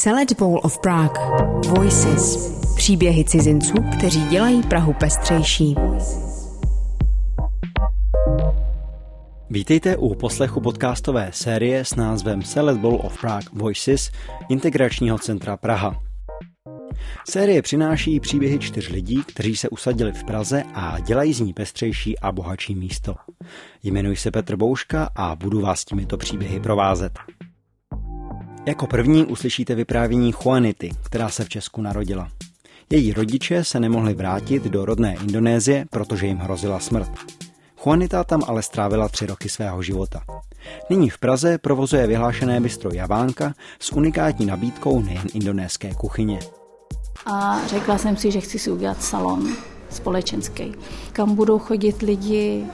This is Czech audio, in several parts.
Select Bowl of Prague. Voices. Příběhy cizinců, kteří dělají Prahu pestřejší. Vítejte u poslechu podcastové série s názvem Select Bowl of Prague Voices Integračního centra Praha. Série přináší příběhy čtyř lidí, kteří se usadili v Praze a dělají z ní pestřejší a bohatší místo. Jmenuji se Petr Bouška a budu vás těmito příběhy provázet. Jako první uslyšíte vyprávění Juanity, která se v Česku narodila. Její rodiče se nemohli vrátit do rodné Indonésie, protože jim hrozila smrt. Juanita tam ale strávila tři roky svého života. Nyní v Praze provozuje vyhlášené bistro Javánka s unikátní nabídkou nejen indonéské kuchyně. A řekla jsem si, že chci si udělat salon společenský, kam budou chodit lidi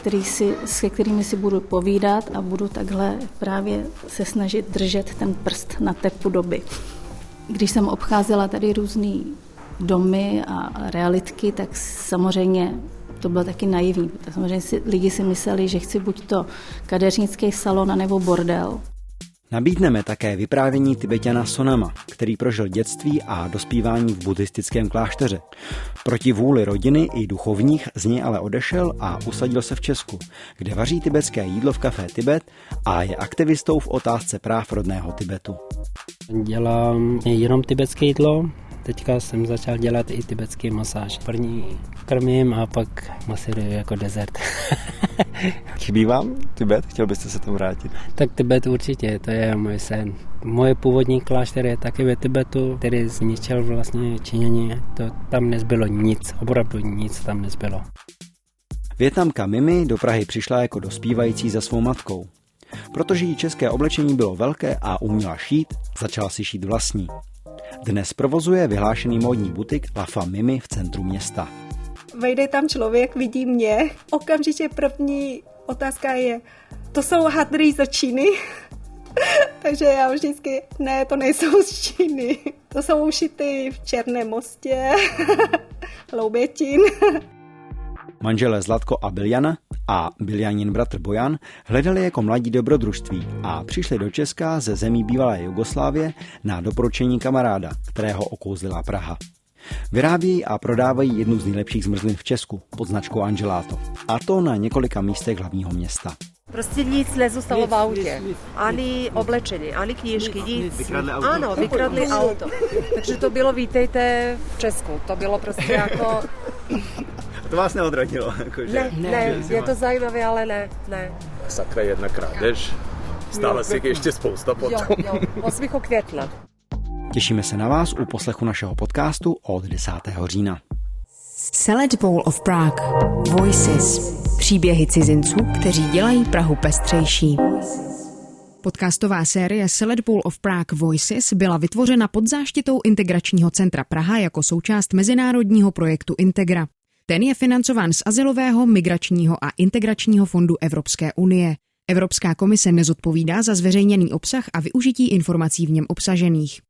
který si, se kterými si budu povídat a budu takhle právě se snažit držet ten prst na tepu doby. Když jsem obcházela tady různé domy a realitky, tak samozřejmě to bylo taky naivní. Samozřejmě si, lidi si mysleli, že chci buď to kadeřnický salon, nebo bordel. Nabídneme také vyprávění Tibetana Sonama, který prožil dětství a dospívání v buddhistickém klášteře. Proti vůli rodiny i duchovních z něj ale odešel a usadil se v Česku, kde vaří tibetské jídlo v kafé Tibet a je aktivistou v otázce práv rodného Tibetu. Dělám jenom tibetské jídlo, teďka jsem začal dělat i tibetský masáž. První krmím a pak masíruju jako dezert. Chybí vám Tibet? Chtěl byste se tam vrátit? Tak Tibet určitě, to je můj sen. Moje původní klášter je taky ve Tibetu, který zničil vlastně činění. To tam nezbylo nic, opravdu nic tam nezbylo. Větnamka Mimi do Prahy přišla jako dospívající za svou matkou. Protože jí české oblečení bylo velké a uměla šít, začala si šít vlastní. Dnes provozuje vyhlášený módní butik La Mimi v centru města. Vejde tam člověk, vidí mě, okamžitě první otázka je, to jsou hadry z Číny? Takže já vždycky, ne, to nejsou z Číny. To jsou ušity v Černém mostě, Loubětín. Manželé Zlatko a Biljana a Biljanin bratr Bojan hledali jako mladí dobrodružství a přišli do Česka ze zemí bývalé Jugoslávie na doporučení kamaráda, kterého okouzlila Praha. Vyrábějí a prodávají jednu z nejlepších zmrzlin v Česku pod značkou Angelato. A to na několika místech hlavního města. Prostě nic nezůstalo v autě. Ani oblečení, ani knížky, nic. Vykradli auto. Ano, vykradli auto. Takže to bylo, vítejte v Česku. To bylo prostě jako... To vás neodradilo? Jako, že, Ne, ne, je to zajímavé, ale ne, ne. Sakra jedna krádež. Stále si jich ještě spousta Jo, potom. jo, 8. května. Těšíme se na vás u poslechu našeho podcastu od 10. října. Select Bowl of Prague. Voices. Příběhy cizinců, kteří dělají Prahu pestřejší. Podcastová série Select Bowl of Prague Voices byla vytvořena pod záštitou Integračního centra Praha jako součást mezinárodního projektu Integra. Ten je financován z Azylového, migračního a integračního fondu Evropské unie. Evropská komise nezodpovídá za zveřejněný obsah a využití informací v něm obsažených.